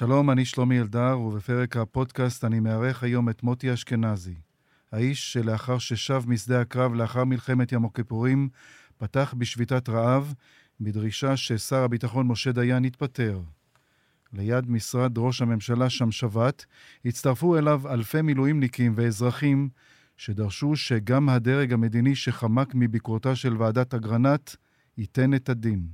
שלום, אני שלומי אלדר, ובפרק הפודקאסט אני מארח היום את מוטי אשכנזי, האיש שלאחר ששב משדה הקרב לאחר מלחמת יום הכיפורים, פתח בשביתת רעב, בדרישה ששר הביטחון משה דיין יתפטר. ליד משרד ראש הממשלה שם שבת, הצטרפו אליו אלפי מילואימניקים ואזרחים שדרשו שגם הדרג המדיני שחמק מביקורתה של ועדת אגרנט ייתן את הדין.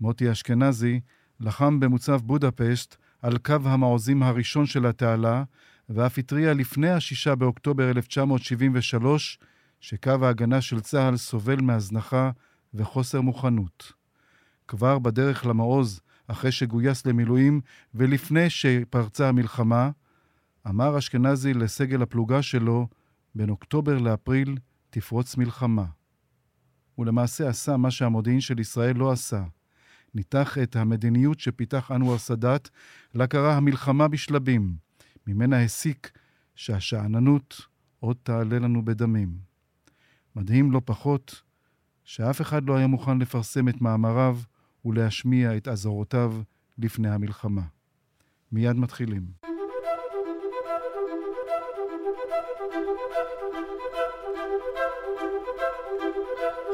מוטי אשכנזי לחם במוצב בודפשט על קו המעוזים הראשון של התעלה, ואף התריע לפני השישה באוקטובר 1973 שקו ההגנה של צה"ל סובל מהזנחה וחוסר מוכנות. כבר בדרך למעוז, אחרי שגויס למילואים ולפני שפרצה המלחמה, אמר אשכנזי לסגל הפלוגה שלו, בין אוקטובר לאפריל תפרוץ מלחמה. ולמעשה עשה מה שהמודיעין של ישראל לא עשה. ניתח את המדיניות שפיתח אנואר סאדאת להכרה המלחמה בשלבים. ממנה הסיק שהשאננות עוד תעלה לנו בדמים. מדהים לא פחות שאף אחד לא היה מוכן לפרסם את מאמריו ולהשמיע את אזהרותיו לפני המלחמה. מיד מתחילים.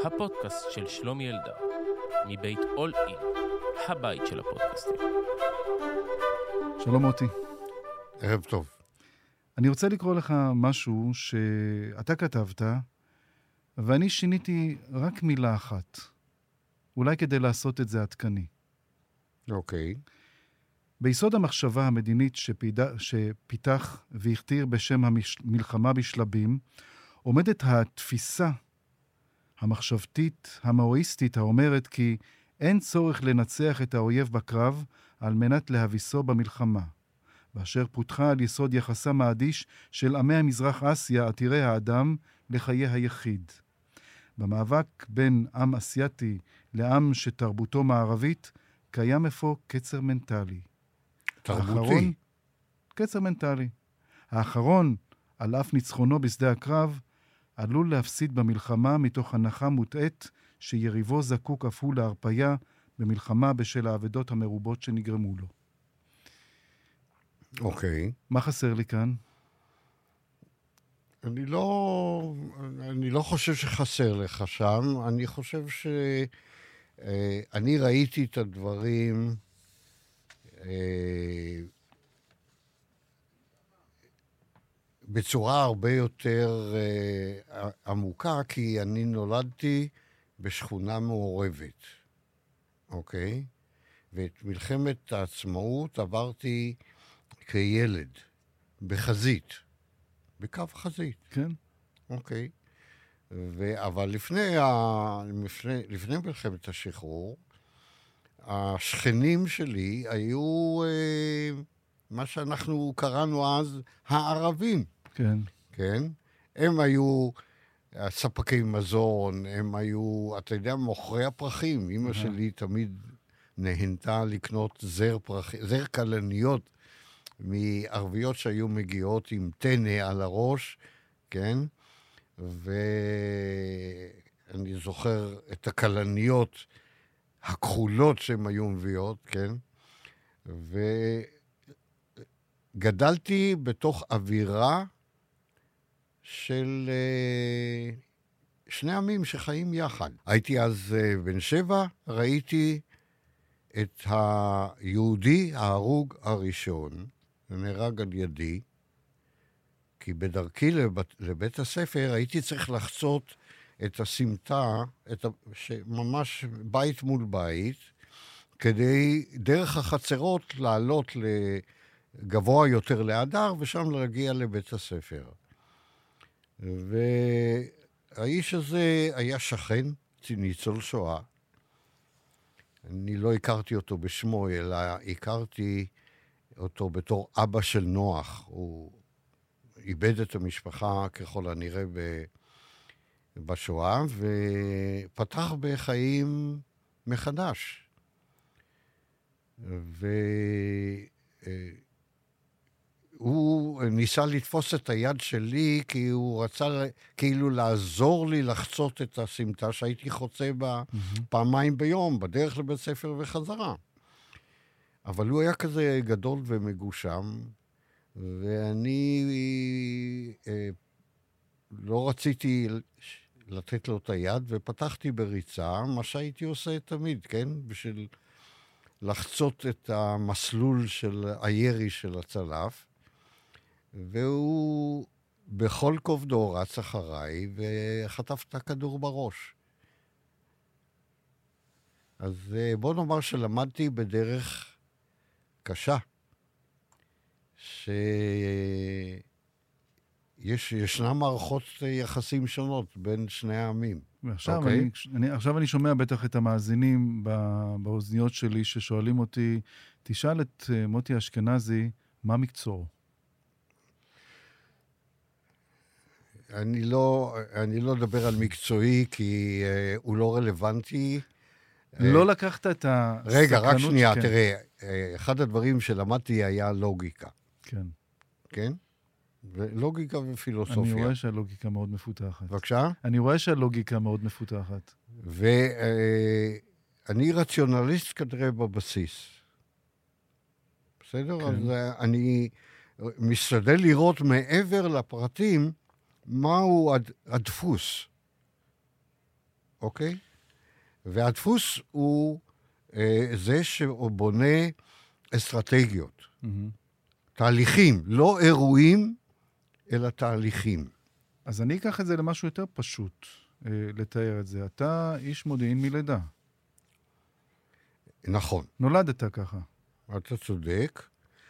הפודקאסט של שלומי אלדר, מבית אול אין, הבית של הפודקאסטים. שלום מוטי. ערב טוב. אני רוצה לקרוא לך משהו שאתה כתבת, ואני שיניתי רק מילה אחת. אולי כדי לעשות את זה עדכני. אוקיי. ביסוד המחשבה המדינית שפיד... שפיתח והכתיר בשם המלחמה בשלבים, עומדת התפיסה המחשבתית המאואיסטית האומרת כי אין צורך לנצח את האויב בקרב על מנת להביסו במלחמה, ואשר פותחה על יסוד יחסם האדיש של עמי המזרח אסיה עתירי האדם לחיי היחיד. במאבק בין עם אסייתי לעם שתרבותו מערבית, קיים אפוא קצר מנטלי. תרבותי. האחרון, קצר מנטלי. האחרון, על אף ניצחונו בשדה הקרב, עלול להפסיד במלחמה מתוך הנחה מוטעית שיריבו זקוק אף הוא להרפייה במלחמה בשל האבדות המרובות שנגרמו לו. אוקיי. מה חסר לי כאן? אני לא, אני לא חושב שחסר לך שם, אני חושב ש... אה, אני ראיתי את הדברים אה, בצורה הרבה יותר אה, עמוקה, כי אני נולדתי בשכונה מעורבת, אוקיי? ואת מלחמת העצמאות עברתי כילד, בחזית, בקו חזית. כן. אוקיי. ו... אבל לפני, ה... לפני, לפני מלחמת השחרור, השכנים שלי היו אה, מה שאנחנו קראנו אז הערבים. כן. כן? הם היו ספקי מזון, הם היו, אתה יודע, מוכרי הפרחים. אימא שלי תמיד נהנתה לקנות זר פרחים, זר כלניות מערביות שהיו מגיעות עם טנא על הראש, כן? ואני זוכר את הכלניות הכחולות שהן היו מביאות, כן? וגדלתי בתוך אווירה של uh, שני עמים שחיים יחד. הייתי אז uh, בן שבע, ראיתי את היהודי ההרוג הראשון, ונהרג על ידי, כי בדרכי לבית, לבית הספר הייתי צריך לחצות את הסמטה, את ה, ממש בית מול בית, כדי דרך החצרות לעלות לגבוה יותר להדר, ושם להגיע לבית הספר. והאיש הזה היה שכן, ניצול שואה. אני לא הכרתי אותו בשמו, אלא הכרתי אותו בתור אבא של נוח. הוא איבד את המשפחה ככל הנראה ב... בשואה, ופתח בחיים מחדש. ו... אה, הוא ניסה לתפוס את היד שלי כי הוא רצה כאילו לעזור לי לחצות את הסמטה שהייתי חוצה בה mm-hmm. פעמיים ביום, בדרך לבית ספר וחזרה. אבל הוא היה כזה גדול ומגושם, ואני אה, לא רציתי לתת לו את היד, ופתחתי בריצה, מה שהייתי עושה תמיד, כן? בשביל לחצות את המסלול של הירי של הצלף, והוא בכל כובדו רץ אחריי וחטף את הכדור בראש. אז אה, בוא נאמר שלמדתי בדרך קשה, שישנן מערכות יחסים שונות בין שני העמים. ועכשיו okay. אוקיי? אני, אני, עכשיו אני שומע בטח את המאזינים באוזניות שלי ששואלים אותי, תשאל את אה, מוטי אשכנזי, מה מקצועו? אני לא, אני לא אדבר על מקצועי, כי uh, הוא לא רלוונטי. לא uh, לקחת את הסכנות... רגע, רק שנייה, כן. תראה, uh, אחד הדברים שלמדתי היה לוגיקה. כן. כן? לוגיקה ופילוסופיה. אני רואה שהלוגיקה מאוד מפותחת. בבקשה? אני רואה שהלוגיקה מאוד מפותחת. ואני רציונליסט כנראה בבסיס. בסדר? כן. אז אני משתדל לראות מעבר לפרטים מהו הד... הדפוס, אוקיי? והדפוס הוא אה, זה שבונה אסטרטגיות, mm-hmm. תהליכים, לא אירועים, אלא תהליכים. אז אני אקח את זה למשהו יותר פשוט, אה, לתאר את זה. אתה איש מודיעין מלידה. נכון. נולדת ככה. אתה צודק,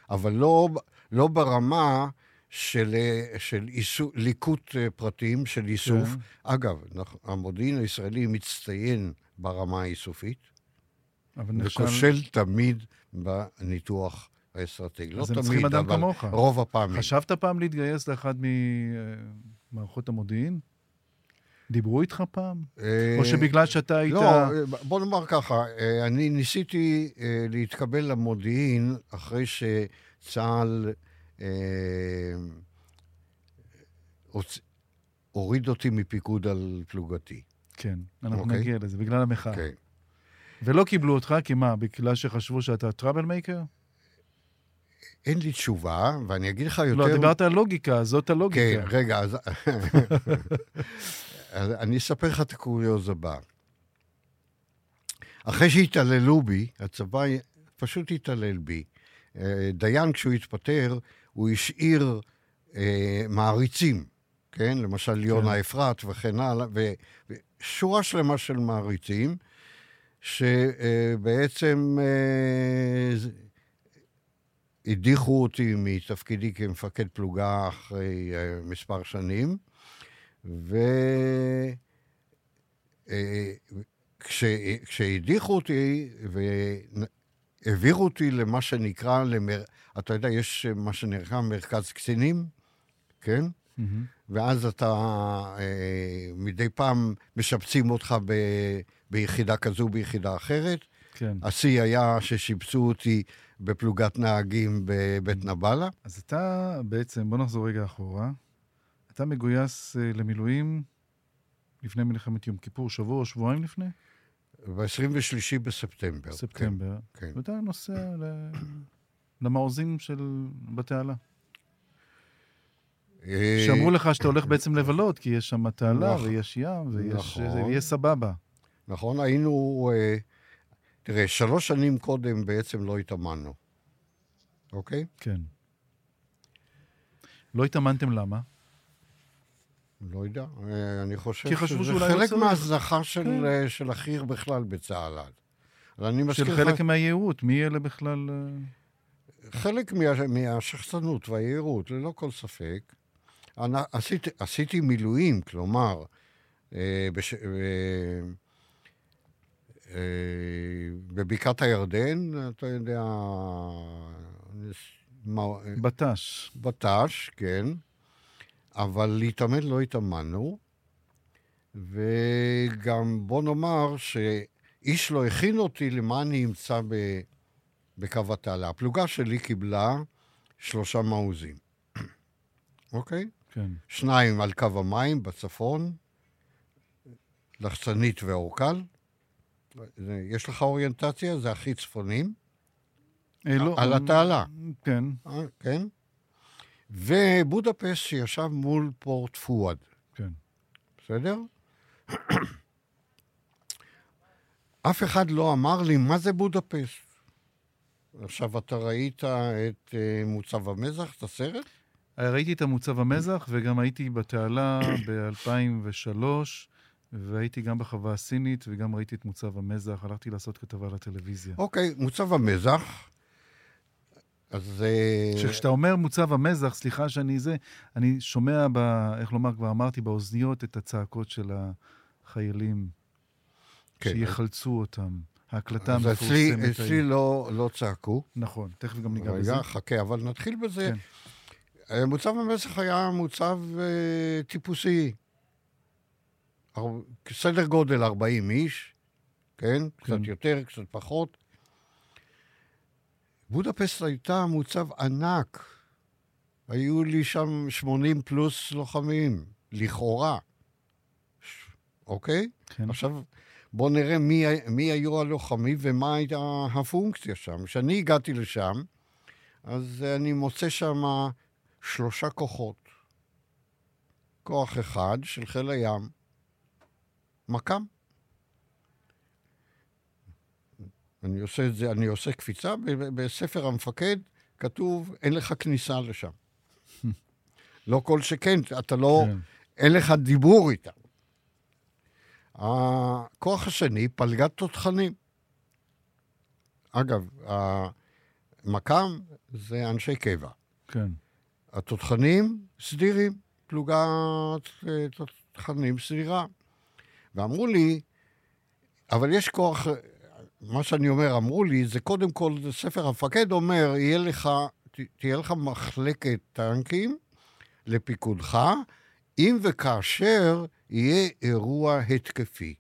אבל לא, לא ברמה של, של איסו, ליקוט אה, פרטים, של איסוף. כן. אגב, המודיעין הישראלי מצטיין ברמה האיסופית, וכושל נכשל... תמיד בניתוח האסטרטגי. לא תמיד, אבל כמוך. רוב הפעמים. חשבת פעם להתגייס לאחד ממערכות המודיעין? דיברו איתך פעם? אה, או שבגלל שאתה היית... לא, בוא נאמר ככה, אה, אני ניסיתי להתקבל למודיעין אחרי שצה"ל אה, הוריד אותי מפיקוד על פלוגתי. כן, אנחנו okay. אוקיי? נגיע לזה, בגלל המחאה. כן. ולא קיבלו אותך, כי מה, בגלל שחשבו שאתה טראבל מייקר? אין לי תשובה, ואני אגיד לך יותר... לא, דיברת על לוגיקה, זאת הלוגיקה. כן, רגע, אז... אז אני אספר לך את הקוריוז הבא. אחרי שהתעללו בי, הצבא פשוט התעלל בי. אה, דיין, כשהוא התפטר, הוא השאיר אה, מעריצים, כן? למשל כן. יונה אפרת וכן הלאה, ושורה שלמה של מעריצים, שבעצם אה, הדיחו אותי מתפקידי כמפקד פלוגה אחרי אה, מספר שנים, וכשהדיחו אה, אותי והעבירו אותי למה שנקרא, למר... אתה יודע, יש מה שנקרא מרכז קצינים, כן? Mm-hmm. ואז אתה אה, מדי פעם משפצים אותך ב, ביחידה כזו, ביחידה אחרת. כן. השיא היה ששיפצו אותי בפלוגת נהגים בבית נבלה. אז אתה בעצם, בוא נחזור רגע אחורה. אתה מגויס אה, למילואים לפני מלחמת יום כיפור, שבוע או שבועיים לפני? ב-23 בספטמבר. ספטמבר. כן. כן. ואתה נוסע. למעוזים של בתעלה. אה, שאמרו לך שאתה הולך בעצם לבלות, כי יש שם תעלה נכון. ויש ים ויש... נכון. יהיה סבבה. נכון, היינו... אה, תראה, שלוש שנים קודם בעצם לא התאמנו, אוקיי? כן. לא התאמנתם למה? לא יודע, אה, אני חושב שזה לא חלק מההזנחה של, כן. של החי"ר בכלל בצה"ל. של חלק מהייעוט, מי אלה בכלל... חלק מה, מהשחצנות והיהירות, ללא כל ספק. אני, עשיתי, עשיתי מילואים, כלומר, אה, בש, אה, אה, בבקעת הירדן, אתה יודע... בט"ש. בט"ש, כן. אבל להתאמן לא התאמנו, וגם בוא נאמר שאיש לא הכין אותי למה אני אמצא ב... בקו התעלה. הפלוגה שלי קיבלה שלושה מעוזים, אוקיי? כן. שניים על קו המים בצפון, לחצנית ואורקל. יש לך אוריינטציה? זה הכי צפונים. אה, לא, על התעלה. כן, אה, כן? ובודפשט שישב מול פורט פואד, כן. בסדר? אף אחד לא אמר לי, מה זה בודפשט? עכשיו, אתה ראית את אה, מוצב המזח, את הסרט? אה, ראיתי את המוצב המזח, וגם הייתי בתעלה ב-2003, והייתי גם בחווה הסינית, וגם ראיתי את מוצב המזח. הלכתי לעשות כתבה לטלוויזיה. אוקיי, מוצב המזח. אז... אה, כשאתה אומר מוצב המזח, סליחה שאני זה, אני שומע, ב, איך לומר, כבר אמרתי, באוזניות את הצעקות של החיילים, כן, שיחלצו אותם. ההקלטה אז אצלי, המפורסמת. אצלי. לא, לא צעקו. נכון, תכף גם ניגע בזה. רגע, חכה, אבל נתחיל בזה. כן. אה, מוצב המזח היה מוצב אה, טיפוסי. סדר גודל 40 איש, כן? קצת כן. יותר, קצת פחות. בודפסט הייתה מוצב ענק. היו לי שם 80 פלוס לוחמים, לכאורה. אוקיי? כן. עכשיו, בואו נראה מי, מי היו הלוחמים ומה הייתה הפונקציה שם. כשאני הגעתי לשם, אז אני מוצא שם שלושה כוחות. כוח אחד של חיל הים, מכ"ם. אני עושה את זה, אני עושה קפיצה, בספר המפקד כתוב, אין לך כניסה לשם. לא כל שכן, אתה לא, כן. אין לך דיבור איתם. הכוח השני, פלגת תותחנים. אגב, המכ"ם זה אנשי קבע. כן. התותחנים סדירים, פלוגת אה, תותחנים סדירה. ואמרו לי, אבל יש כוח, מה שאני אומר, אמרו לי, זה קודם כל, זה ספר המפקד אומר, יהיה לך, ת- תהיה לך מחלקת טנקים לפיקודך, אם וכאשר יהיה אירוע התקפי.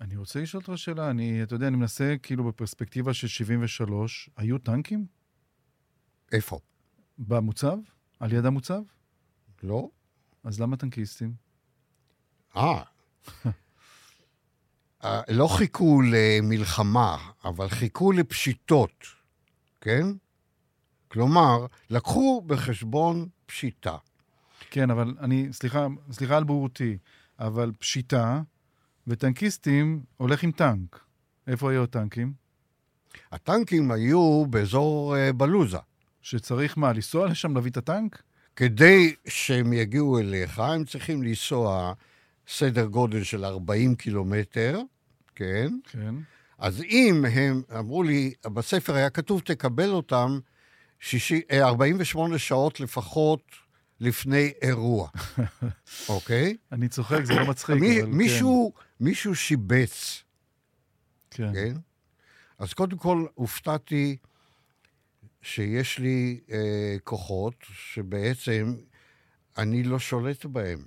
אני רוצה לשאול אותך שאלה, אני, אתה יודע, אני מנסה, כאילו, בפרספקטיבה של 73, היו טנקים איפה? במוצב? על יד המוצב? לא? אז למה טנקיסטים? אה. לא חיכו למלחמה, אבל חיכו לפשיטות, כן? כלומר, לקחו בחשבון פשיטה. כן, אבל אני, סליחה, סליחה על בורותי, אבל פשיטה וטנקיסטים הולך עם טנק. איפה היו הטנקים? הטנקים היו באזור אה, בלוזה. שצריך מה, לנסוע לשם להביא את הטנק? כדי שהם יגיעו אליך, הם צריכים לנסוע סדר גודל של 40 קילומטר, כן? כן. אז אם הם, אמרו לי, בספר היה כתוב, תקבל אותם 60, אה, 48 שעות לפחות לפני אירוע, אוקיי? אני צוחק, זה לא מצחיק, מי, אבל מישהו, מישהו שיבץ, כן. כן. כן? אז קודם כל הופתעתי שיש לי אה, כוחות שבעצם אני לא שולט בהם,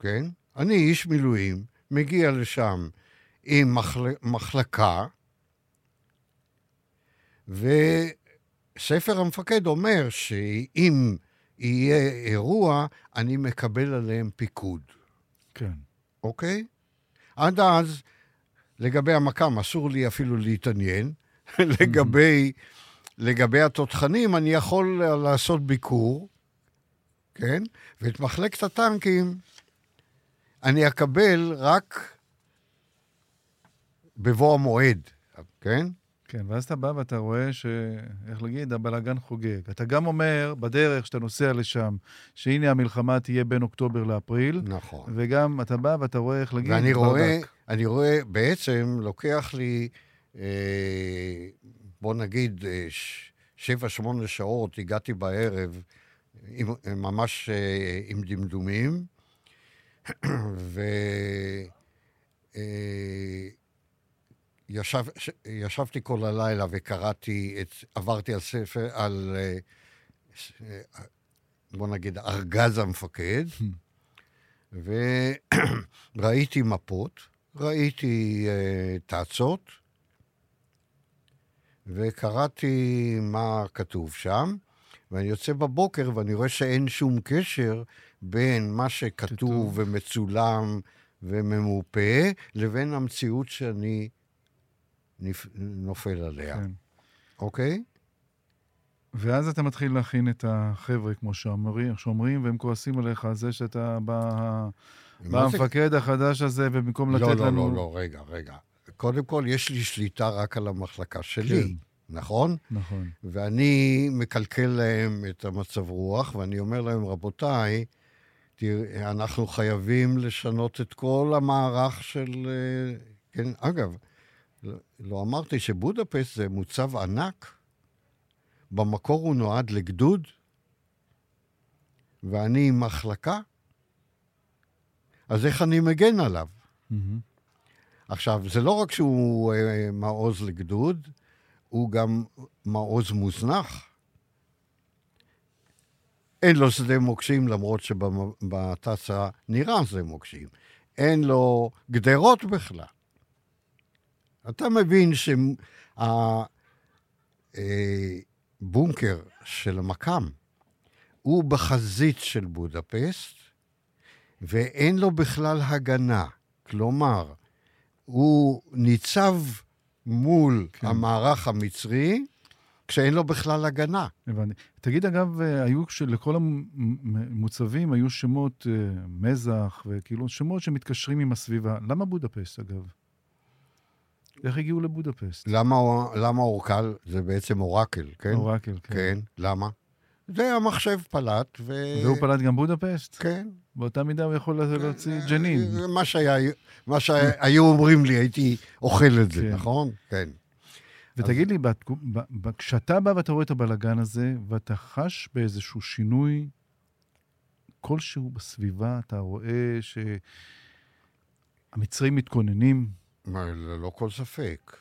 כן? אני איש מילואים, מגיע לשם עם מחל... מחלקה, וספר המפקד אומר שאם יהיה אירוע, אני מקבל עליהם פיקוד, כן. אוקיי? עד אז, לגבי המכ"ם, אסור לי אפילו להתעניין. לגבי, לגבי התותחנים, אני יכול לעשות ביקור, כן? ואת מחלקת הטנקים אני אקבל רק בבוא המועד, כן? כן, ואז אתה בא ואתה רואה ש... איך להגיד? הבלאגן חוגג. אתה גם אומר, בדרך שאתה נוסע לשם, שהנה המלחמה תהיה בין אוקטובר לאפריל, נכון. וגם אתה בא ואתה רואה, איך להגיד? ואני רואה, ברדק. אני רואה, בעצם לוקח לי, אה, בוא נגיד, אה, שבע, שמונה שעות, הגעתי בערב, עם, ממש אה, עם דמדומים, ו... אה, ישב, ש- ישבתי כל הלילה וקראתי, את, עברתי על ספר, על, אה, אה, בוא נגיד, ארגז המפקד, וראיתי מפות, ראיתי אה, תעצות, וקראתי מה כתוב שם, ואני יוצא בבוקר ואני רואה שאין שום קשר בין מה שכתוב כתוב. ומצולם וממופה, לבין המציאות שאני. נופל עליה, כן. אוקיי? ואז אתה מתחיל להכין את החבר'ה, כמו שאומרים, שאומרים והם כועסים עליך על זה שאתה בא, מה זה- המפקד החדש הזה, ובמקום לתת לא, לא, לנו... לא, לא, רגע, רגע. קודם כל, יש לי שליטה רק על המחלקה שלי, כן. נכון? נכון. ואני מקלקל להם את המצב רוח, ואני אומר להם, רבותיי, תראה, אנחנו חייבים לשנות את כל המערך של... אה, כן, אגב, לא, לא אמרתי שבודפסט זה מוצב ענק. במקור הוא נועד לגדוד, ואני עם מחלקה, אז איך אני מגן עליו? מהמם. עכשיו, זה לא רק שהוא אה, מעוז לגדוד, הוא גם מעוז מוזנח. אין לו שדה מוקשים, למרות שבתצ"א נראה שדה מוקשים. אין לו גדרות בכלל. אתה מבין שהבונקר של המקאם הוא בחזית של בודפסט, ואין לו בכלל הגנה. כלומר, הוא ניצב מול. כן. המערך המצרי, כשאין לו בכלל הגנה. הבנתי. תגיד, אגב, אה, היו, לכל המוצבים היו שמות אה, מזח, וכאילו, שמות שמתקשרים עם הסביבה. למה בודפסט, אגב? איך הגיעו לבודפסט? למה, למה אורקל? זה בעצם אורקל, כן? אורקל, כן. כן. למה? זה המחשב פלט, ו... והוא פלט גם בודפסט? כן. באותה מידה הוא יכול להוציא ג'נין. מה, שהיה, מה שהיו אומרים לי, הייתי אוכל את זה, כן. נכון? כן. ותגיד לי, בתקו- ב- ב- כשאתה בא ואתה רואה את הבלגן הזה, ואתה חש באיזשהו שינוי כלשהו בסביבה, אתה רואה שהמצרים מתכוננים, מה, ללא כל ספק.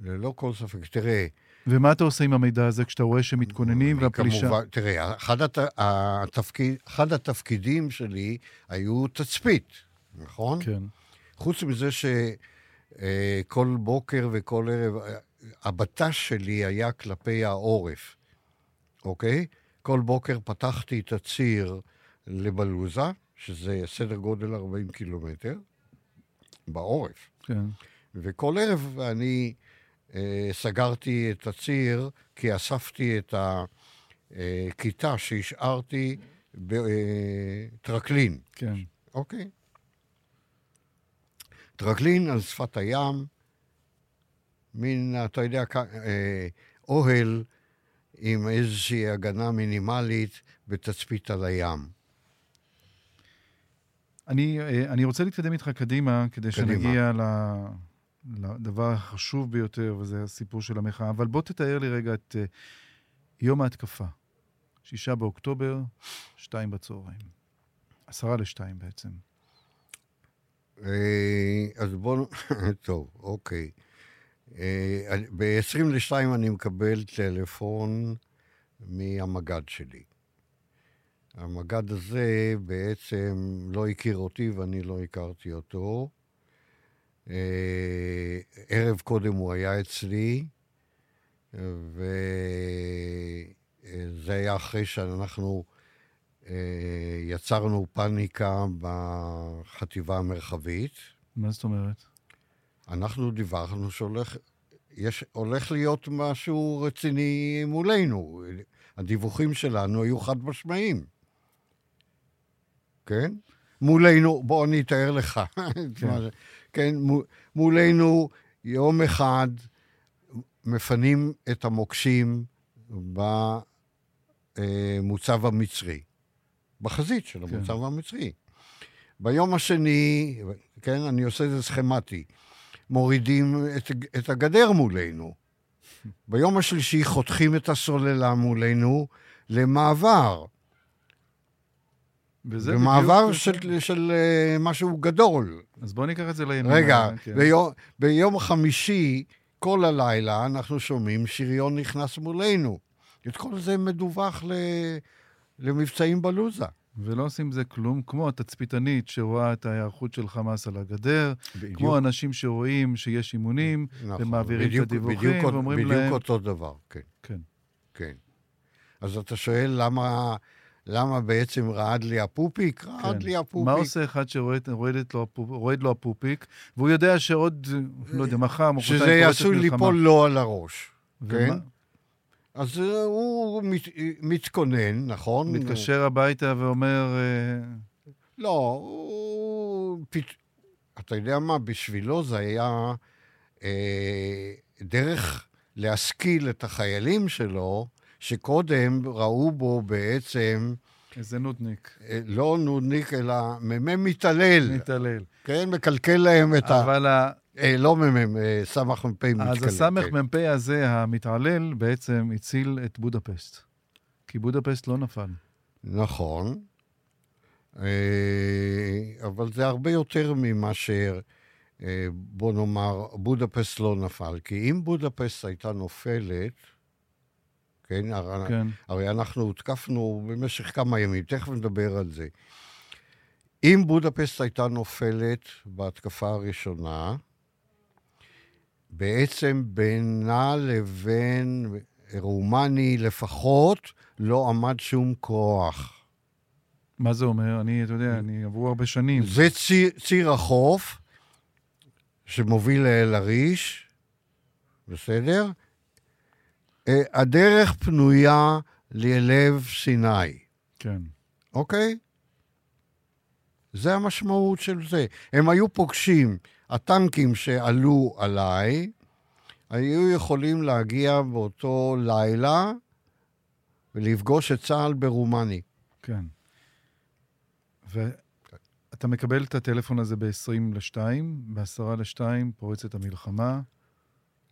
ללא כל ספק. תראה, ומה אתה עושה עם המידע הזה כשאתה רואה שהם מתכוננים אני והפלישה? כמובן, תראה, אחד, הת... התפקיד, אחד התפקידים שלי היו תצפית, נכון? כן, חוץ מזה שכל בוקר וכל ערב, אה, הבט"ש שלי היה כלפי העורף, אוקיי? כל בוקר פתחתי את הציר לבלוזה, שזה סדר גודל 40 קילומטר, בעורף. כן. וכל ערב אני אה, סגרתי את הציר, כי אספתי את הכיתה שהשארתי בטרקלין. כן. אוקיי. טרקלין על שפת הים, מין, אתה יודע, אה, אוהל עם איזושהי הגנה מינימלית בתצפית על הים. אני, אה, אני רוצה להתקדם איתך קדימה, כדי קדימה. שנגיע ל- לדבר החשוב ביותר, וזה הסיפור של המחאה. אבל בוא תתאר לי רגע את אה, יום ההתקפה. שישה באוקטובר, שתיים בצהריים. עשרה לשתיים בעצם. אה, אז בואו... טוב, אוקיי. ב-22 אני מקבל טלפון מהמג"ד שלי. המג"ד הזה בעצם לא הכיר אותי ואני לא הכרתי אותו. אה, ערב קודם הוא היה אצלי, וזה היה אחרי שאנחנו אה, יצרנו פאניקה בחטיבה המרחבית. מה זאת אומרת? אנחנו דיווחנו שהולך יש, הולך להיות משהו רציני מולנו. הדיווחים שלנו היו חד משמעיים. כן? מולנו, בוא אני אתאר לך. כן, מו- מולנו יום אחד מפנים את המוקשים במוצב המצרי, בחזית של כן. המוצב המצרי. ביום השני, כן, אני עושה את זה סכמטי, מורידים את, את הגדר מולנו. ביום השלישי חותכים את הסוללה מולנו למעבר. וזה למעבר בדיוק- של, של אה, משהו גדול. אז בואו ניקח את זה לימינה. רגע, כן. ביום, ביום חמישי, כל הלילה, אנחנו שומעים שריון נכנס מולנו. את כל זה מדווח ל, למבצעים בלוזה. ולא עושים עם זה כלום, כמו התצפיתנית שרואה את ההיערכות של חמאס על הגדר, בדיוק, כמו אנשים שרואים שיש אימונים, נכון, ומעבירים את בדיוק- הדיווחים בדיוק, ואומרים בדיוק להם- אותו דבר, כן. כן. כן. אז אתה שואל למה למה בעצם רעד לי הפופיק? רעד כן. לי הפופיק. מה עושה אחד שרועד לו רועד לו הפופיק, והוא יודע שעוד, לא יודע, מחר, מחרתיים שזה פורצת עשוי מלחמה? ליפול לו על הראש. ומה- כן? אז אה, הוא מת, מתכונן, נכון? מתקשר הביתה ואומר, אה, לא, הוא... אתה יודע מה, בשבילו זה היה אה, דרך להשכיל את החיילים שלו, שקודם ראו בו בעצם, איזה נודניק, אה, לא נודניק, אלא מ"מ מתעלל. מתעלל. כן, מקלקל להם את. אבל ה- אה, לא מ"מ, אה, סמ"ך מ"פ מתקלקל. אז הסמ"פ הזה, המתעלל, בעצם הציל את בודפשט. כי בודפשט לא נפל. נכון, אה, אבל זה הרבה יותר ממה ש... אה, בוא נאמר, בודפסט לא נפל. כי אם בודפסט הייתה נופלת, כן, הרי, כן. הרי אנחנו הותקפנו במשך כמה ימים, תכף נדבר על זה. אם בודפסט הייתה נופלת בהתקפה הראשונה, בעצם בינה לבין רומני לפחות לא עמד שום כוח. מה זה אומר? אני, אתה יודע, אני עברו הרבה שנים. זה ציר, ציר החוף שמוביל לאל-עריש, בסדר? אה, הדרך פנויה ללב סיני, כן. אוקיי? זה המשמעות של זה. הם היו פוגשים, הטנקים שעלו עליי, היו יכולים להגיע באותו לילה ולפגוש את צה"ל ברומני. כן. ואתה מקבל את הטלפון הזה ב-20 ל-2, ב-10 ל-2 פורצת המלחמה.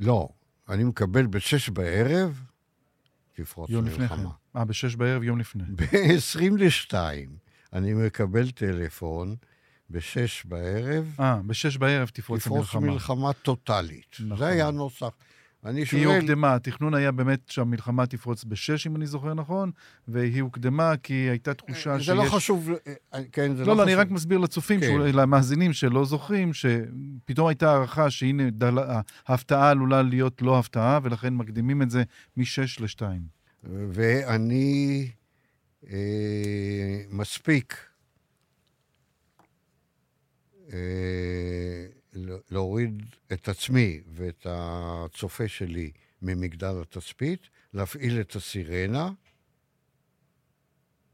לא, אני מקבל בשש בערב, תפרוץ יום לפני כן. אה, ב-6 בערב, יום לפני. ב-20 לשתיים אני מקבל טלפון, בשש בערב, אה, ב-6 בערב תפרוץ תפרוץ המלחמה. מלחמה טוטאלית. נכון. זה היה הנוסח. אני כי היא שואל, הוקדמה, התכנון היה באמת שהמלחמה תפרוץ ב-6, אם אני זוכר נכון, והיא הוקדמה כי הייתה תחושה שיש... זה לא חשוב, אה, כן, זה לא, לא, אני חשוב. רק מסביר לצופים, כן. שאולי- למאזינים שלא זוכרים, שפתאום הייתה הערכה שהנה, דל... ההפתעה עלולה להיות לא הפתעה, ולכן מקדימים את זה מ-6 ל-2. ואני אה, מספיק אה, להוריד את עצמי ואת הצופה שלי ממגדל התצפית, להפעיל את הסירנה,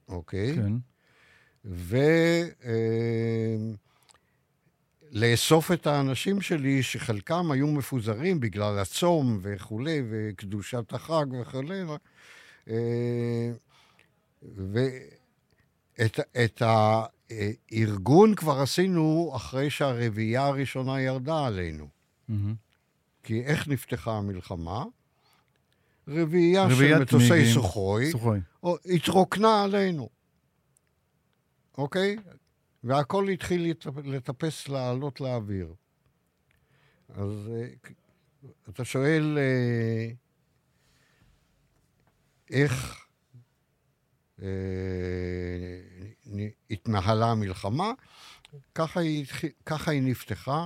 אוקיי? כן. ולאסוף את האנשים שלי, שחלקם היו מפוזרים בגלל הצום וכולי, וקדושת החג וכולי, אה, ואת את הארגון כבר עשינו אחרי שהרביעייה הראשונה ירדה עלינו. מהמם. כי איך נפתחה המלחמה? רביעייה של מטוסי. סוחוי, התרוקנה עלינו, אוקיי? והכל התחיל לט- לטפס, לעלות לאוויר. אז אה, אתה שואל אה, איך התנהלה המלחמה, ככה היא, ככה היא נפתחה.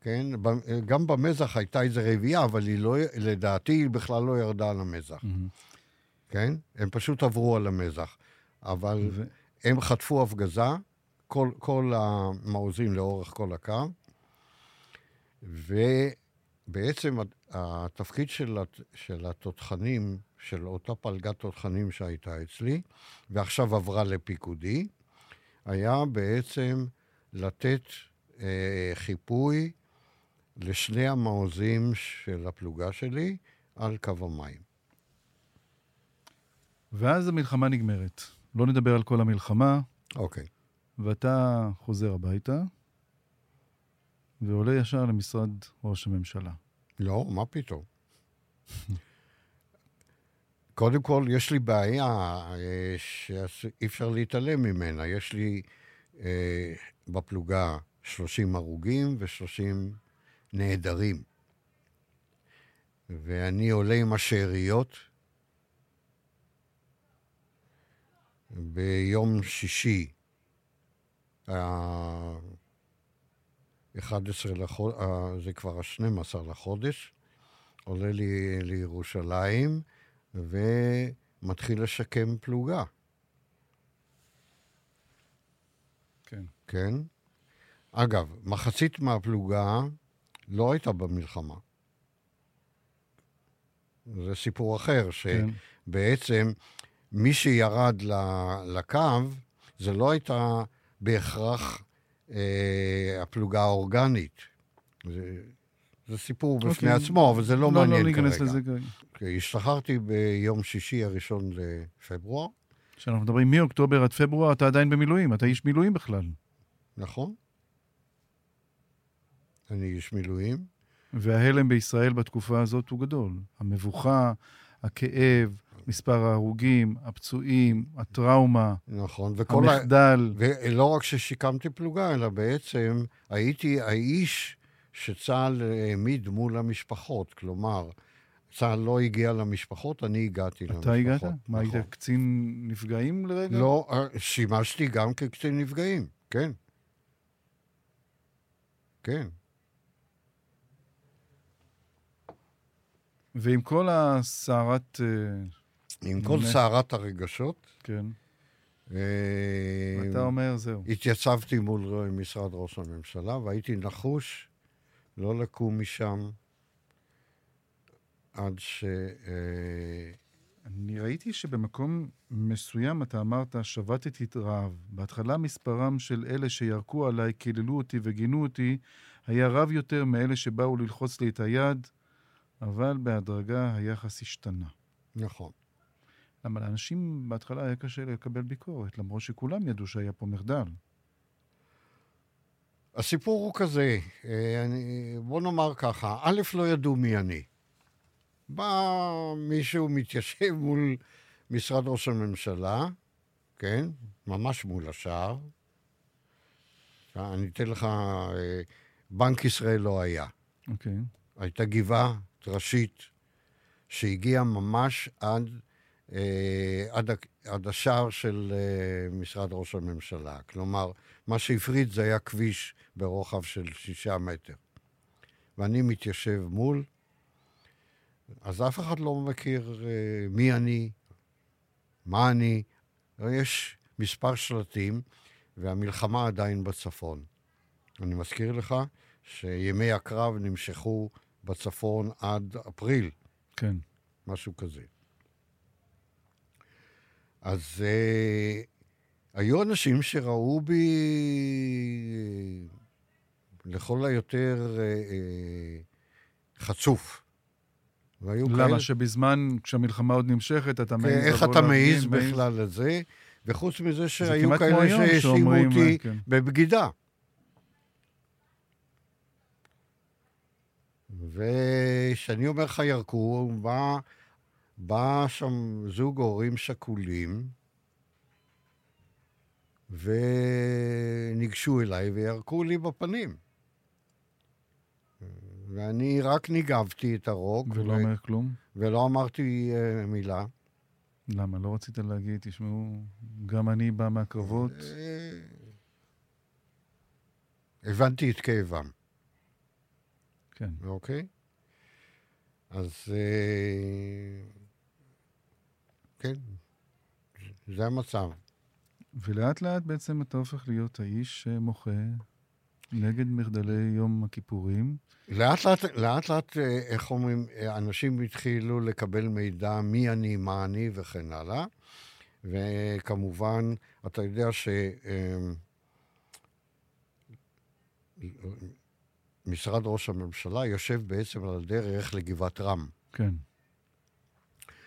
כן, גם במזח הייתה איזו רביעייה, אבל היא לא, לדעתי היא בכלל לא ירדה על המזח. מהמם. כן? הם פשוט עברו על המזח. אבל ו- הם חטפו הפגזה, כל, כל המעוזים לאורך כל הקו, ובעצם הת- התפקיד של, של התותחנים, של אותה פלגת תותחנים שהייתה אצלי, ועכשיו עברה לפיקודי, היה בעצם לתת אה, חיפוי לשני המעוזים של הפלוגה שלי על קו המים. ואז המלחמה נגמרת. לא נדבר על כל המלחמה, אוקיי. ואתה חוזר הביתה, ועולה ישר למשרד ראש הממשלה. לא, מה פתאום? קודם כל, יש לי בעיה אה, שאי אפשר להתעלם ממנה. יש לי אה, בפלוגה 30 הרוגים ו-30 נעדרים. ואני עולה עם השאריות ביום שישי, ה- 11 לחודש, זה כבר ה-12 לחודש, עולה לי לירושלים ומתחיל לשקם פלוגה. כן. כן? אגב, מחצית מהפלוגה לא הייתה במלחמה. זה סיפור אחר, כן. שבעצם מי שירד לקו, זה לא הייתה בהכרח אה, הפלוגה האורגנית. זה, זה סיפור בפני אוקיי. עצמו, אבל זה לא, מעניין לא ניכנס כרגע. לזה כרגע. השתחררתי ביום שישי הראשון לפברואר, כשאנחנו מדברים מאוקטובר עד פברואר, אתה עדיין במילואים, אתה איש מילואים בכלל. נכון? אני איש מילואים. וההלם בישראל בתקופה הזאת הוא גדול. המבוכה, הכאב, מספר ההרוגים, הפצועים, הטראומה, נכון, וכל ה... המחדל. ולא רק ששיקמתי פלוגה, אלא בעצם הייתי האיש שצה"ל העמיד מול המשפחות. כלומר, צה"ל לא הגיע למשפחות, אני הגעתי למשפחות. אתה הגעת? מה, נכון. היית קצין נפגעים לרגע? לא, אה, שימשתי גם כקצין נפגעים, כן. כן. ועם כל הסערת... אה, עם כל. סערת הרגשות, כן. אה, אתה אומר, זהו. התייצבתי מול משרד ראש הממשלה והייתי נחוש לא לקום משם עד ש... אה, אני ראיתי שבמקום מסוים אתה אמרת, שבתתי את רעב. בהתחלה מספרם של אלה שירקו עליי, קיללו אותי וגינו אותי, היה רב יותר מאלה שבאו ללחוץ לי את היד, אבל בהדרגה היחס השתנה. נכון. למה לאנשים בהתחלה היה קשה לקבל ביקורת, למרות שכולם ידעו שהיה פה מחדל. הסיפור הוא כזה, אה, אני, בוא נאמר ככה, א', לא ידעו מי אני. בא מישהו מתיישב מול משרד ראש הממשלה, כן? ממש מול השער. אני אתן לך, אה, בנק ישראל לא היה. אוקיי. הייתה גבעה ראשית שהגיעה ממש עד, אה, עד, עד השער של אה, משרד ראש הממשלה. כלומר, מה שהפריד זה היה כביש ברוחב של שישה מטר. ואני מתיישב מול, אז אף אחד לא מכיר אה, מי אני, מה אני. יש מספר שלטים, והמלחמה עדיין בצפון. אני מזכיר לך שימי הקרב נמשכו בצפון עד אפריל, כן. משהו כזה. אז אה, היו אנשים שראו בי אה, לכל היותר אה, אה, חצוף. והיו למה? שבזמן, כשהמלחמה עוד נמשכת, אתה מעז לבוא איך אתה מעז בכלל על זה? וחוץ מזה זה שהיו כאלה שהאשימו אותי כן. בבגידה. וכשאני אומר לך ירקו, בא, בא שם זוג הורים שכולים, וניגשו אליי וירקו לי בפנים. ואני רק ניגבתי את הרוק, ולא אומר כלום? ולא אמרתי uh, מילה. למה? לא רצית להגיד, תשמעו, גם אני בא מהקרבות. אה, הבנתי את כאבם, כן. אוקיי? אז אה, כן, זה המצב. ולאט לאט בעצם אתה הופך להיות האיש שמוחה נגד מחדלי יום הכיפורים. לאט לאט, לאט לאט, אה, איך אומרים, אה, אנשים התחילו לקבל מידע מי אני, מה אני וכן הלאה. וכמובן, אתה יודע ש... אה, משרד ראש הממשלה יושב בעצם על הדרך לגבעת רם. כן.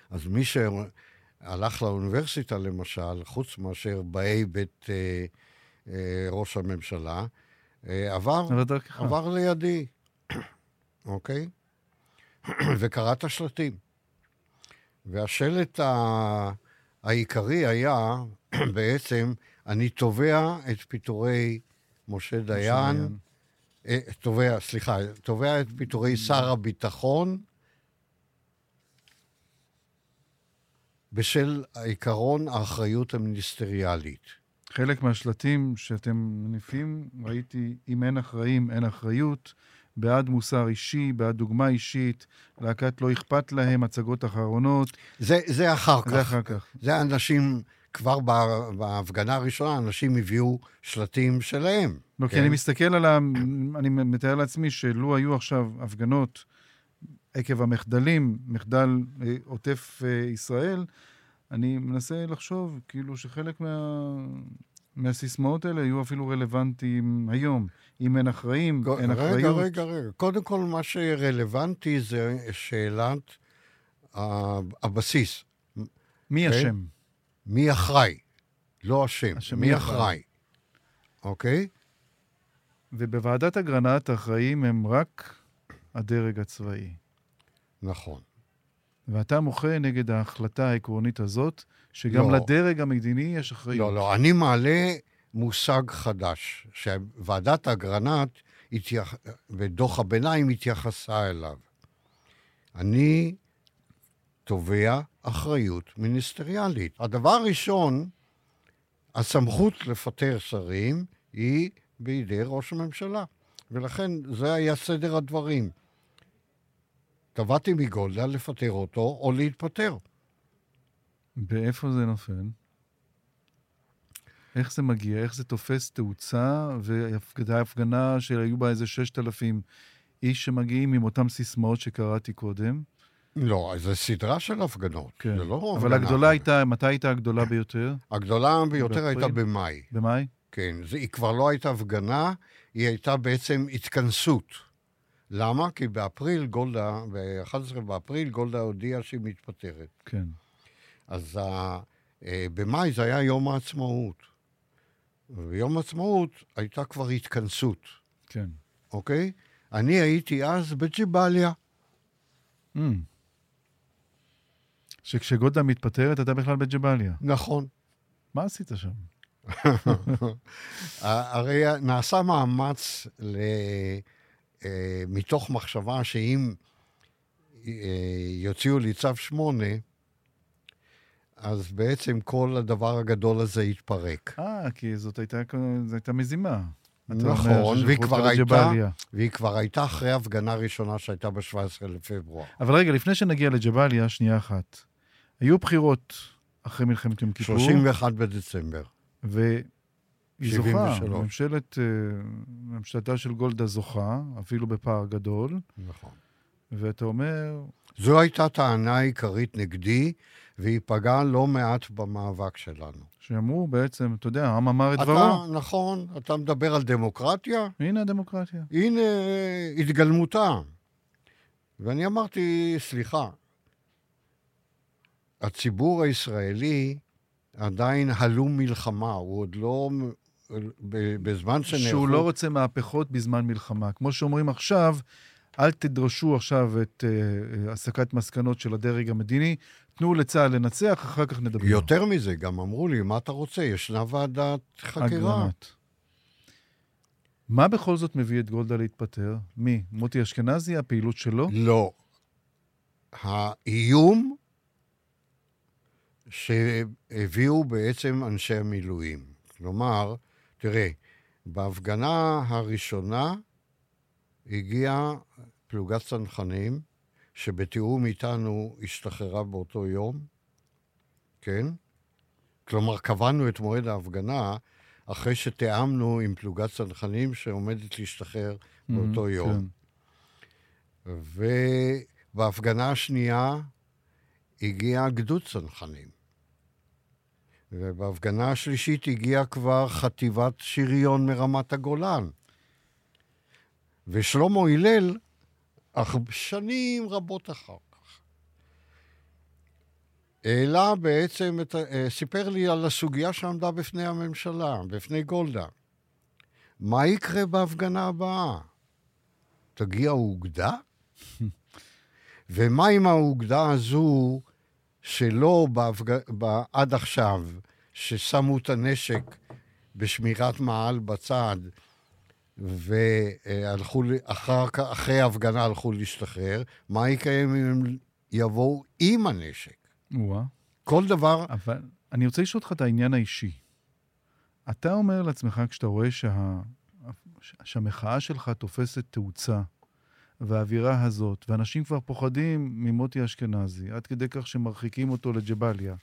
אז מי שהלך לאוניברסיטה, למשל, חוץ מאשר באי בית אה, אה, ראש הממשלה, עבר, אבל דרכך. עבר לידי, אוקיי? וקרא את השלטים. והשלט ה... העיקרי היה בעצם, אני תובע את פיטורי משה דיין, אה, תובע, סליחה, תובע את פיטורי שר הביטחון בשל עקרון האחריות המיניסטריאלית. חלק מהשלטים שאתם מניפים, ראיתי, אם אין אחראים, אין אחריות, בעד מוסר אישי, בעד דוגמה אישית, להקת לא אכפת להם, הצגות אחרונות, זה, זה אחר כך. זה אחר כך. זה אנשים כבר בה- בהפגנה הראשונה אנשים הביאו שלטים שלהם. לא, כי כן. אני מסתכל על ה... אני מתאר לעצמי שלו היו עכשיו הפגנות עקב המחדלים, מחדל אה, עוטף אה, ישראל, אני מנסה לחשוב כאילו שחלק מה... מהסיסמאות האלה יהיו אפילו רלוונטיים היום. אם אין אחראים, אין רגע, אחריות. רגע, רגע. קודם כל, מה שרלוונטי זה שאלת הבסיס. מי כן. אשם? מי אחראי? לא אשם. אשם, מי? אחראי? אוקיי? ובוועדת אגרנט האחראים הם רק הדרג הצבאי. נכון. ואתה מוחה נגד ההחלטה העקרונית הזאת, שגם לא. לדרג המדיני יש אחריות. לא, לא, אני מעלה מושג חדש, שוועדת אגרנט התייח... בדוח הביניים התייחסה אליו. אני תובע אחריות מיניסטריאלית. הדבר הראשון, הסמכות לפטר שרים היא בידי ראש הממשלה, ולכן זה היה סדר הדברים. תבעתי מגולדה לפטר אותו או להתפטר. באיפה זה נופל? איך זה מגיע? איך זה תופס תאוצה? והייתה הפגנה שהיו בה איזה ששת אלפים איש שמגיעים עם אותן סיסמאות שקראתי קודם. לא, זו סדרה של הפגנות. כן. זה לא אבל הפגנה הגדולה אחת. הייתה, מתי הייתה הגדולה ביותר? הגדולה ביותר באפריל? הייתה במאי. במאי? כן, זה, היא כבר לא הייתה הפגנה, היא הייתה בעצם התכנסות. למה? כי באפריל גולדה, ב-11 באפריל גולדה הודיעה שהיא מתפטרת. כן. אז ה, אה, במאי זה היה יום העצמאות. וביום העצמאות הייתה כבר התכנסות, כן. אוקיי? אני הייתי אז בג'באליה. Mm. שכשגולדה מתפטרת, אתה בכלל בג'באליה. נכון. מה עשית שם? הרי נעשה מאמץ ל... אה, מתוך מחשבה שאם אה, יוציאו לי צו שמונה, אז בעצם כל הדבר הגדול הזה יתפרק. אה, כי זאת הייתה, זו הייתה מזימה. נכון, והיא כבר הייתה. והיא כבר הייתה אחרי ההפגנה הראשונה שהייתה ב-17 לפברואר. אבל רגע, לפני שנגיע לג'באליה, שנייה אחת. היו בחירות אחרי מלחמת יום כיפור, 31 בדצמבר. והיא זוכה. 73. ממשלת, אה, ממשלתה של גולדה זוכה, אפילו בפער גדול, נכון. ואתה אומר, זו הייתה טענה עיקרית נגדי, והיא פגעה לא מעט במאבק שלנו. שאמרו בעצם, אתה יודע, העם אמר את דברו. אתה, נכון, אתה מדבר על דמוקרטיה? הנה הדמוקרטיה. הנה התגלמותה. ואני אמרתי, סליחה, הציבור הישראלי עדיין הלום מלחמה, הוא עוד לא... בזמן שנערכו... שהוא לא רוצה מהפכות בזמן מלחמה. כמו שאומרים עכשיו, אל תדרשו עכשיו את uh, הסקת מסקנות של הדרג המדיני, תנו לצה"ל לנצח, אחר כך נדבר. יותר מזה, גם אמרו לי, מה אתה רוצה? ישנה ועדת חקירה. אגרנט. מה בכל זאת מביא את גולדה להתפטר? מי? מוטי אשכנזי, הפעילות שלו? לא. האיום שהביאו בעצם אנשי המילואים. כלומר, תראה, בהפגנה הראשונה הגיעה פלוגת צנחנים, שבתיאום איתנו השתחררה באותו יום, כן? כלומר, קבענו את מועד ההפגנה אחרי שתיאמנו עם פלוגת צנחנים שעומדת להשתחרר באותו Mhm, יום. כן. ובהפגנה השנייה הגיע גדוד צנחנים. ובהפגנה השלישית הגיעה כבר חטיבת שריון מרמת הגולן. ושלמה הלל, אך שנים רבות אחר כך, העלה בעצם, את, אה, סיפר לי על הסוגיה שעמדה בפני הממשלה, בפני גולדה. מה יקרה בהפגנה הבאה? תגיע האוגדה? ומה עם האוגדה הזו שלא בהפג... ב... עד עכשיו, ששמו את הנשק בשמירת מעל בצד, והלכו, אחר... אחרי ההפגנה הלכו להשתחרר, מה יקרה אם הם יבואו עם הנשק? וואה. כל דבר, אבל אני רוצה לשאול אותך את העניין האישי. אתה אומר לעצמך, כשאתה רואה שה... שהמחאה שלך תופסת תאוצה, והאווירה הזאת, ואנשים כבר פוחדים ממוטי אשכנזי, עד כדי כך שמרחיקים אותו לג'באליה.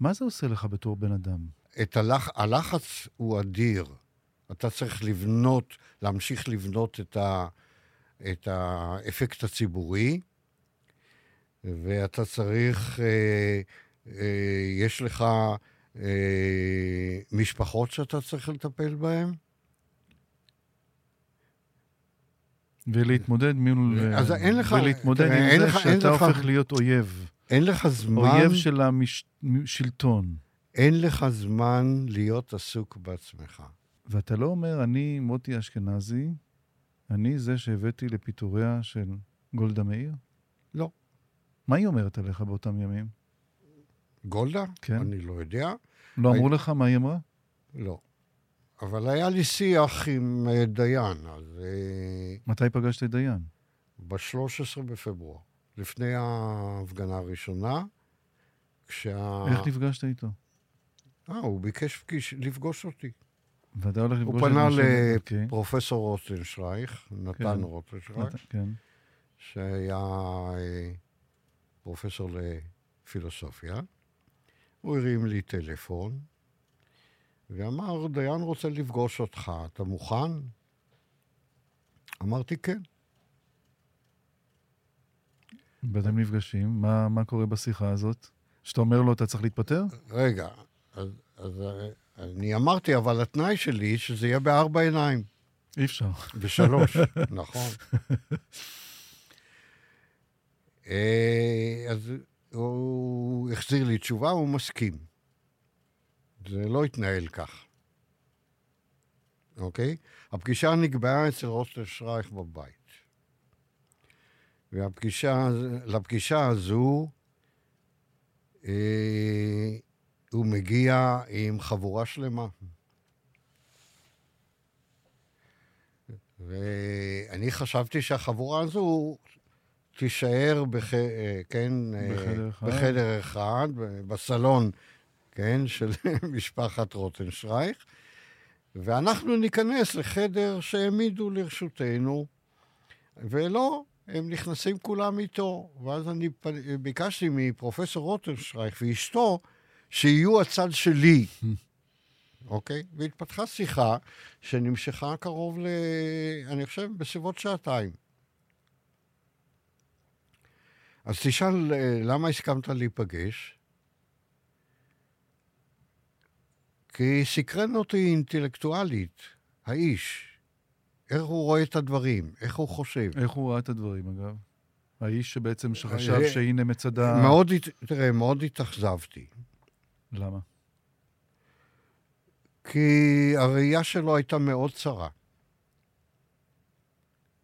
מה זה עושה לך בתור בן אדם? את הלח... הלחץ הוא אדיר. אתה צריך לבנות, להמשיך לבנות את, ה... את האפקט הציבורי, ואתה צריך, אה, אה, יש לך אה, משפחות שאתה צריך לטפל בהן. ולהתמודד מול... אז אין לך- ולהתמודד תראה, עם זה לך- שאתה לך- הופך להיות אויב. אין לך זמן, אויב של השלטון. אין לך זמן להיות עסוק בעצמך. ואתה לא אומר, אני מוטי אשכנזי, אני זה שהבאתי לפיטוריה של גולדה מאיר? לא. מה היא אומרת עליך באותם ימים? גולדה? כן. אני לא יודע. לא אמרו לך מה היא אמרה? לא. אבל היה לי שיח עם אה, דיין, אז אה, מתי פגשת את דיין? ב-13 בפברואר, לפני ההפגנה הראשונה, כשה... איך נפגשת איתו? אה, הוא ביקש פגיש, לפגוש אותי. ואתה הולך לפגוש הוא את פנה משה- אוקיי. לפרופסור רוטנשרייך, נתן כן. רוטנשרייך, נת- כן. שהיה אה, פרופסור לפילוסופיה. הוא הרים לי טלפון, ואמר, דיין רוצה לפגוש אותך, אתה מוכן? אמרתי, כן. ואתם נפגשים, מה, מה קורה בשיחה הזאת? שאתה אומר לו, אתה צריך להתפטר? רגע, אז, אז אני אמרתי, אבל התנאי שלי שזה יהיה בארבע עיניים. אי אפשר. בשלוש, נכון. אה, אז הוא החזיר לי תשובה, הוא מסכים. זה לא התנהל כך, אוקיי? הפגישה נקבעה אצל רוטנשרייך בבית. והפגישה, לפגישה הזו אה, הוא מגיע עם חבורה שלמה. ואני חשבתי שהחבורה הזו תישאר בח... אה, כן, אה, בחדר אחד. בחדר אחד, בסלון, כן, של משפחת רוטנשרייך, ואנחנו ניכנס לחדר שהעמידו לרשותנו, ולא, הם נכנסים כולם איתו. ואז אני פ- ביקשתי מפרופסור רוטנשרייך ואשתו שיהיו הצד שלי. אוקיי? והתפתחה שיחה שנמשכה קרוב ל... אני חושב, בסביבות שעתיים. אז תשאל, אה, למה הסכמת להיפגש? כי סקרן אותי אינטלקטואלית, האיש. איך הוא רואה את הדברים, איך הוא חושב. איך הוא ראה את הדברים, אגב? האיש שבעצם שחשב אה, שהנה מצדה... מאוד, תראה, מאוד התאכזבתי. למה? כי הראייה שלו הייתה מאוד צרה.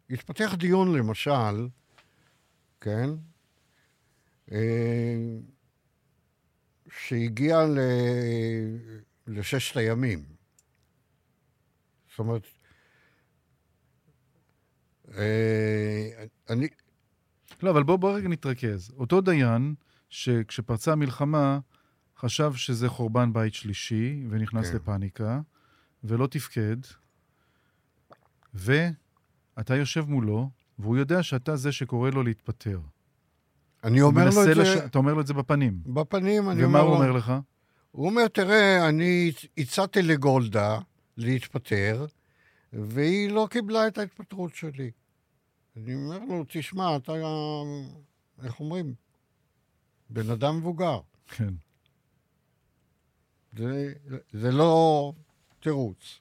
התפתח דיון, למשל, כן, אה, שהגיע ל... לששת הימים. זאת אומרת, אה, אני, לא, אבל בוא, בוא רגע נתרכז. אותו דיין, שכשפרצה המלחמה, חשב שזה חורבן בית שלישי, ונכנס כן. לפאניקה, ולא תפקד, ואתה יושב מולו, והוא יודע שאתה זה שקורא לו להתפטר. אני אומר לו את זה לש... אתה אומר לו את זה בפנים. בפנים, אני ומה אומר הוא לו... אומר לך? הוא אומר, תראה, אני הצעתי לגולדה להתפטר, והיא לא קיבלה את ההתפטרות שלי. אני אומר לו, תשמע, אתה, איך אומרים? בן אדם מבוגר. כן. זה, זה לא תירוץ.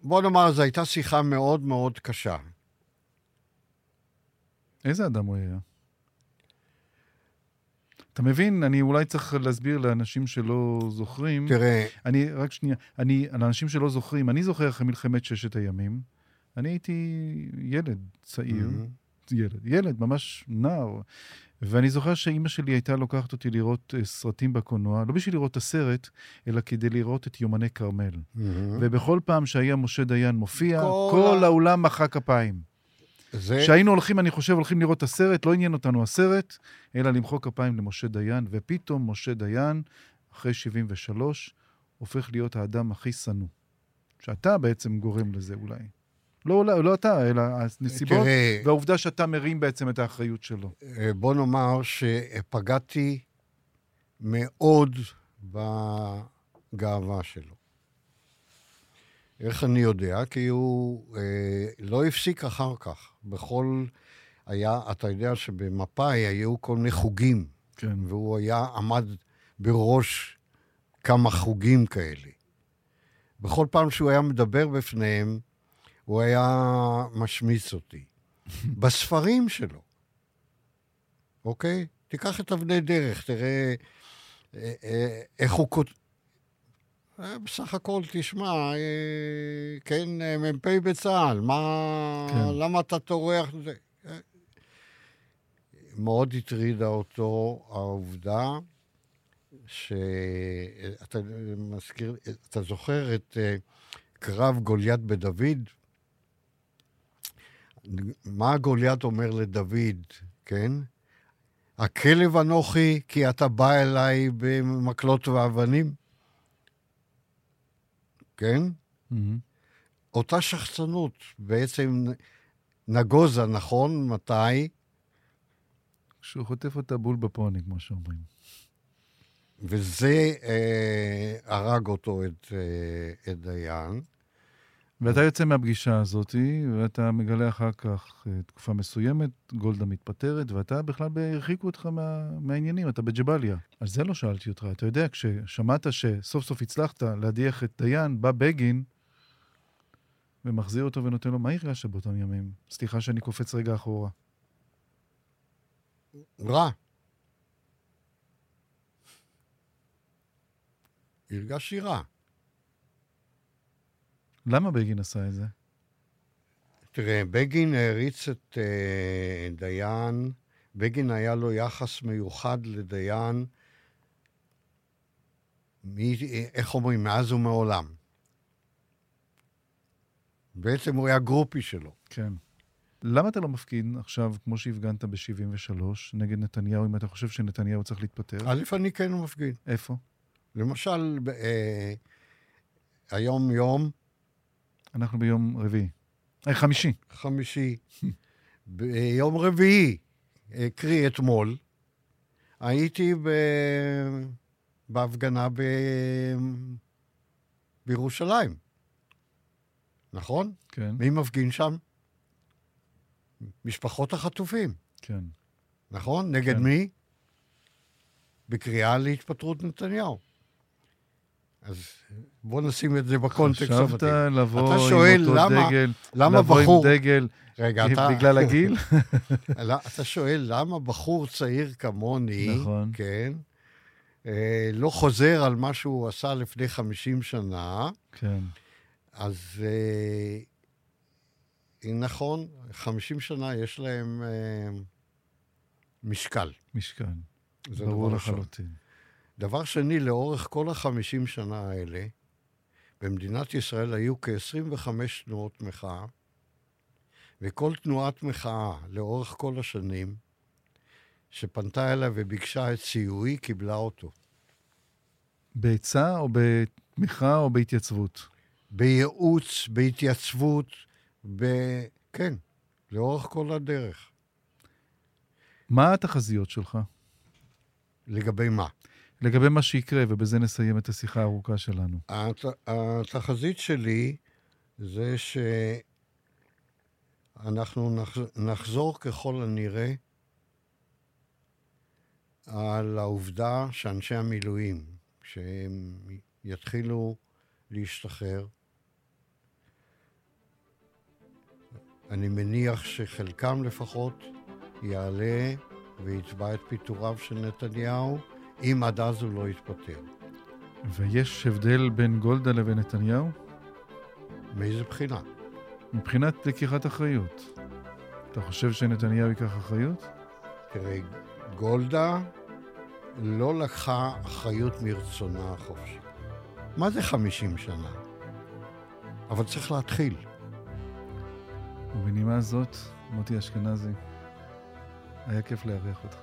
בוא נאמר, זו הייתה שיחה מאוד מאוד קשה. איזה אדם הוא היה? אתה מבין, אני אולי צריך להסביר לאנשים שלא זוכרים. תראה, אני, רק שנייה, אני, לאנשים שלא זוכרים, אני זוכר אחרי מלחמת ששת הימים, אני הייתי ילד צעיר, Mhm. ילד, ילד, ממש נער, ואני זוכר שאימא שלי הייתה לוקחת אותי לראות אה, סרטים בקולנוע, לא בשביל לראות את הסרט, אלא כדי לראות את יומני כרמל. Mhm. ובכל פעם שהיה משה דיין מופיע, כל כל האולם מחא כפיים. זה, כשהיינו הולכים, אני חושב, הולכים לראות את הסרט, לא עניין אותנו הסרט, אלא למחוא כפיים למשה דיין, ופתאום משה דיין, אחרי 73, הופך להיות האדם הכי שנוא. שאתה בעצם גורם לזה אולי. לא, לא, לא אתה, אלא הנסיבות, תראה, והעובדה שאתה מרים בעצם את האחריות שלו. אה, בוא נאמר שפגעתי מאוד בגאווה שלו. איך אני יודע? כי הוא אה, לא הפסיק אחר כך. בכל... היה, אתה יודע שבמפא"י היו כל מיני חוגים, כן. והוא היה, עמד בראש כמה חוגים כאלה. בכל פעם שהוא היה מדבר בפניהם, הוא היה משמיץ אותי. בספרים שלו, אוקיי? תיקח את אבני דרך, תראה אה, אה, איך הוא בסך הכל, תשמע, אה, כן, אה, מ"פ בצה"ל, מה... כן. למה אתה טורח? אה, מאוד הטרידה אותו העובדה שאתה מזכיר, אתה זוכר את אה, קרב גוליית בדוד? מה גוליית אומר לדוד, כן? הכלב אנוכי כי אתה בא אליי במקלות ואבנים? כן? מהמם. אותה שחצנות, בעצם נגוזה, נכון? מתי? שהוא חוטף אותה בול בפוני, כמו שאומרים. וזה אה, הרג אותו, את, אה, את דיין. ואתה יוצא מהפגישה הזאת, ואתה מגלה אחר כך אה, תקופה מסוימת, גולדה מתפטרת, ואתה בכלל הרחיקו אותך מה, מהעניינים, אתה בג'באליה. על זה לא שאלתי אותך. אתה יודע, כששמעת שסוף סוף הצלחת להדיח את דיין, בא בגין ומחזיר אותו ונותן לו, מה הרגשת באותם ימים? סליחה שאני קופץ רגע אחורה. רע. הרגשתי רע. למה בגין עשה את זה? תראה, בגין העריץ את אה, דיין, בגין היה לו יחס מיוחד לדיין, מ, איך אומרים, מאז ומעולם. בעצם הוא היה גרופי שלו. כן. למה אתה לא מפגין עכשיו, כמו שהפגנת ב-73, נגד נתניהו, אם אתה חושב שנתניהו צריך להתפטר? א', אני כן מפגין. איפה? למשל, אה, היום יום אנחנו ביום רביעי. אה, חמישי. חמישי, ביום רביעי, אה, קרי אתמול, הייתי ב... בהפגנה ב... בירושלים, נכון? כן, מי מפגין שם? משפחות החטופים, כן. נכון? נגד כן. מי? בקריאה להתפטרות נתניהו. אז בוא נשים את זה בקונטקסט חשבת המתאים. לבוא אתה שואל עם אותו למה- דגל, למה לבוא בחור... עם דגל רגע, אתה... בגלל הגיל? אתה שואל למה בחור צעיר כמוני, נכון. כן, אה, לא חוזר על מה שהוא עשה לפני 50 שנה, כן, אז אה, נכון, 50 שנה יש להם אה, משקל. זה ברור. לחלוטין. דבר שני, לאורך כל ה-50 שנה האלה, במדינת ישראל היו כ-25 תנועות מחאה, וכל תנועת מחאה לאורך כל השנים, שפנתה אליי וביקשה את סיועי, קיבלה אותו. בעצה או בתמיכה או בהתייצבות? בייעוץ, בהתייצבות, ב... כן, לאורך כל הדרך. מה התחזיות שלך לגבי מה? לגבי מה שיקרה, ובזה נסיים את השיחה הארוכה שלנו? הת... התחזית שלי זה שאנחנו נח... נחזור ככל הנראה על העובדה שאנשי המילואים, שהם יתחילו להשתחרר, אני מניח שחלקם לפחות יעלה ויתבע את פיטוריו של נתניהו, אם עד אז הוא לא יתפטר. ויש הבדל בין גולדה לבין נתניהו? מאיזה בחינה? מבחינת לקיחת אחריות. אתה חושב שנתניהו ייקח אחריות? תראה, גולדה לא לקחה אחריות מרצונה החופשי. מה זה 50 שנה? אבל צריך להתחיל. ובנימה זאת, מוטי אשכנזי, היה כיף לארח אותך.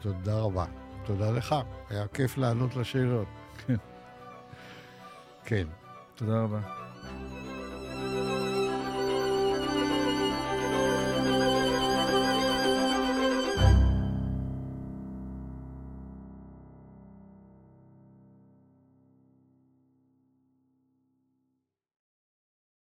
תודה רבה. תודה לך. היה כיף לענות לשאלות. כן. כן. תודה רבה.